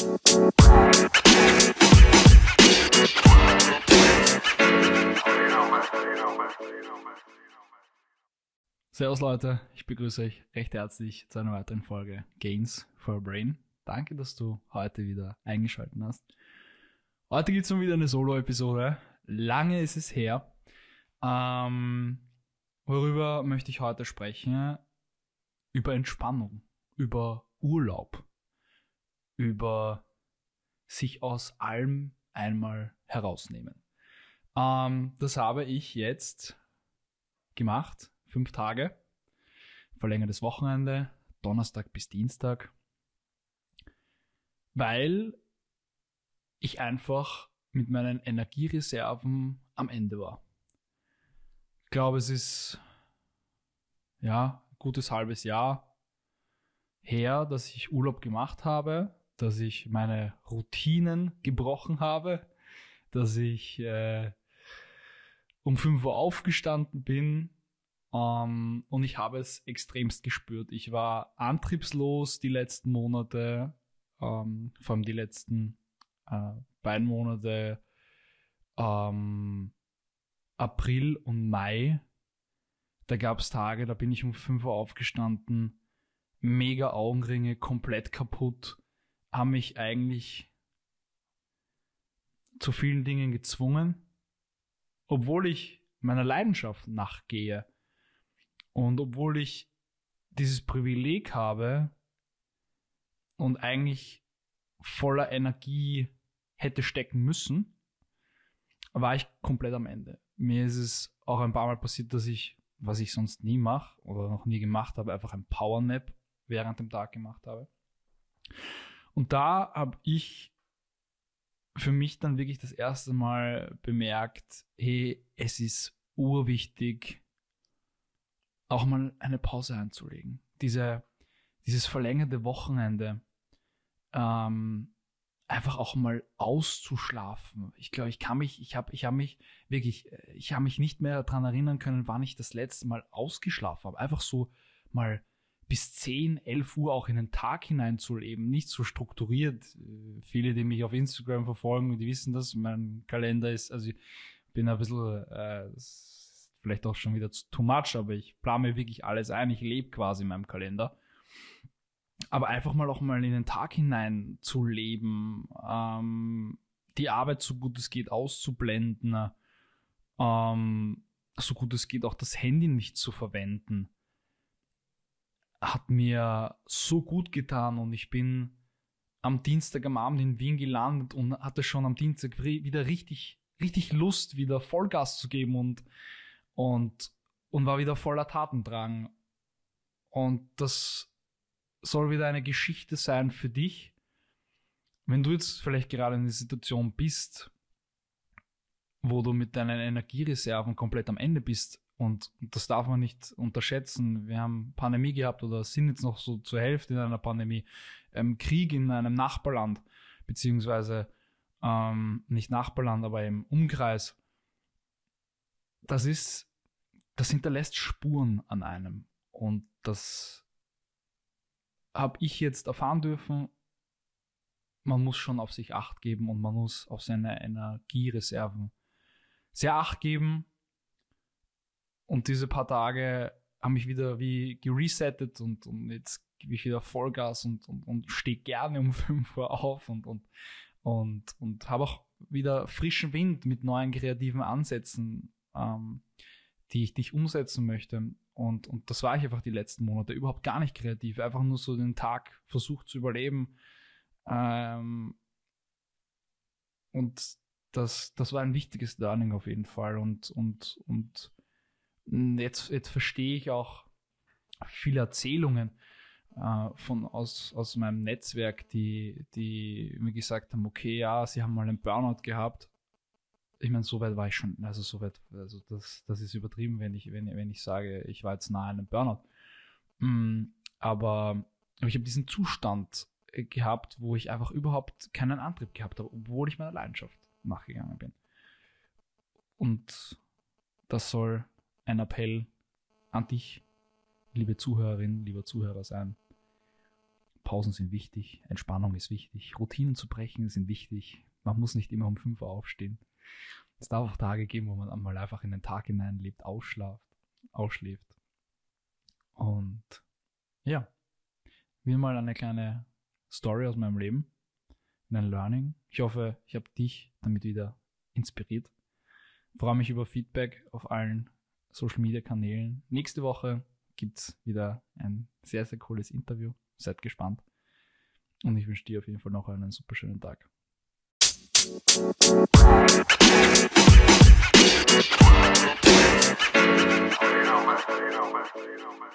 Servus Leute, ich begrüße euch recht herzlich zu einer weiteren Folge Gains for Brain. Danke, dass du heute wieder eingeschaltet hast. Heute gibt es mal wieder eine Solo-Episode. Lange ist es her. Ähm, worüber möchte ich heute sprechen? Über Entspannung, über Urlaub, über sich aus allem einmal herausnehmen. Ähm, das habe ich jetzt gemacht fünf Tage, verlängertes Wochenende, Donnerstag bis Dienstag, weil ich einfach mit meinen Energiereserven am Ende war. Ich glaube, es ist ja ein gutes halbes Jahr her, dass ich Urlaub gemacht habe, dass ich meine Routinen gebrochen habe, dass ich äh, um 5 Uhr aufgestanden bin, ähm, und ich habe es extremst gespürt. Ich war antriebslos die letzten Monate, ähm, vor allem die letzten uh, beiden Monate, ähm, April und Mai. Da gab es Tage, da bin ich um 5 Uhr aufgestanden, mega Augenringe, komplett kaputt, haben mich eigentlich zu vielen Dingen gezwungen, obwohl ich meiner Leidenschaft nachgehe und obwohl ich dieses Privileg habe und eigentlich voller Energie hätte stecken müssen, war ich komplett am Ende. Mir ist es auch ein paar Mal passiert, dass ich, was ich sonst nie mache oder noch nie gemacht habe, einfach ein Powernap während dem Tag gemacht habe. Und da habe ich für mich dann wirklich das erste Mal bemerkt, hey, es ist urwichtig, auch mal eine Pause einzulegen. Diese, dieses verlängerte Wochenende, ähm, einfach auch mal auszuschlafen. Ich glaube, ich kann mich, ich habe, ich habe mich wirklich, ich habe mich nicht mehr daran erinnern können, wann ich das letzte Mal ausgeschlafen habe. Einfach so mal bis 10, 11 Uhr auch in den Tag hineinzuleben, nicht so strukturiert. Viele, die mich auf Instagram verfolgen, die wissen das. Mein Kalender ist, also ich bin ein bisschen, äh, vielleicht auch schon wieder too much, aber ich plane mir wirklich alles ein. Ich lebe quasi in meinem Kalender. Aber einfach mal auch mal in den Tag hinein zu leben, ähm, die Arbeit so gut es geht auszublenden, ähm, so gut es geht auch das Handy nicht zu verwenden, hat mir so gut getan und ich bin am Dienstag am Abend in Wien gelandet und hatte schon am Dienstag wieder richtig, richtig Lust, wieder Vollgas zu geben und und, und war wieder voller Tatendrang. Und das soll wieder eine Geschichte sein für dich, wenn du jetzt vielleicht gerade in der Situation bist, wo du mit deinen Energiereserven komplett am Ende bist. Und das darf man nicht unterschätzen. Wir haben Pandemie gehabt oder sind jetzt noch so zur Hälfte in einer Pandemie. Ähm, Krieg in einem Nachbarland, beziehungsweise ähm, nicht Nachbarland, aber im Umkreis. Das ist das hinterlässt Spuren an einem. Und das habe ich jetzt erfahren dürfen. Man muss schon auf sich Acht geben und man muss auf seine Energiereserven sehr Acht geben. Und diese paar Tage haben mich wieder wie geresettet und, und jetzt gebe ich wieder Vollgas und, und, und stehe gerne um 5 Uhr auf und, und, und, und habe auch wieder frischen Wind mit neuen kreativen Ansätzen. Ähm, die ich, die ich umsetzen möchte. Und, und das war ich einfach die letzten Monate überhaupt gar nicht kreativ. Einfach nur so den Tag versucht zu überleben. Ähm, und das, das war ein wichtiges Learning auf jeden Fall. Und, und, und jetzt, jetzt verstehe ich auch viele Erzählungen äh, von, aus, aus meinem Netzwerk, die, die mir gesagt haben, okay, ja, sie haben mal einen Burnout gehabt ich meine, so weit war ich schon, also so weit, also das, das ist übertrieben, wenn ich, wenn, wenn ich sage, ich war jetzt nahe einem Burnout. Mm, aber ich habe diesen Zustand äh, gehabt, wo ich einfach überhaupt keinen Antrieb gehabt habe, obwohl ich meiner Leidenschaft nachgegangen bin. Und das soll ein Appell an dich, liebe Zuhörerin, lieber Zuhörer sein. Pausen sind wichtig, Entspannung ist wichtig, Routinen zu brechen sind wichtig. Man muss nicht immer um 5 Uhr aufstehen. Es darf auch Tage geben, wo man einmal einfach in den Tag hineinlebt, ausschlaft, ausschläft. Und ja, wieder mal eine kleine Story aus meinem Leben, ein Learning. Ich hoffe, ich habe dich damit wieder inspiriert. Ich freue mich über Feedback auf allen Social Media Kanälen. Nächste Woche gibt es wieder ein sehr, sehr cooles Interview. Seid gespannt. Und ich wünsche dir auf jeden Fall noch einen super schönen Tag. You know, man. You know, man. You know, man.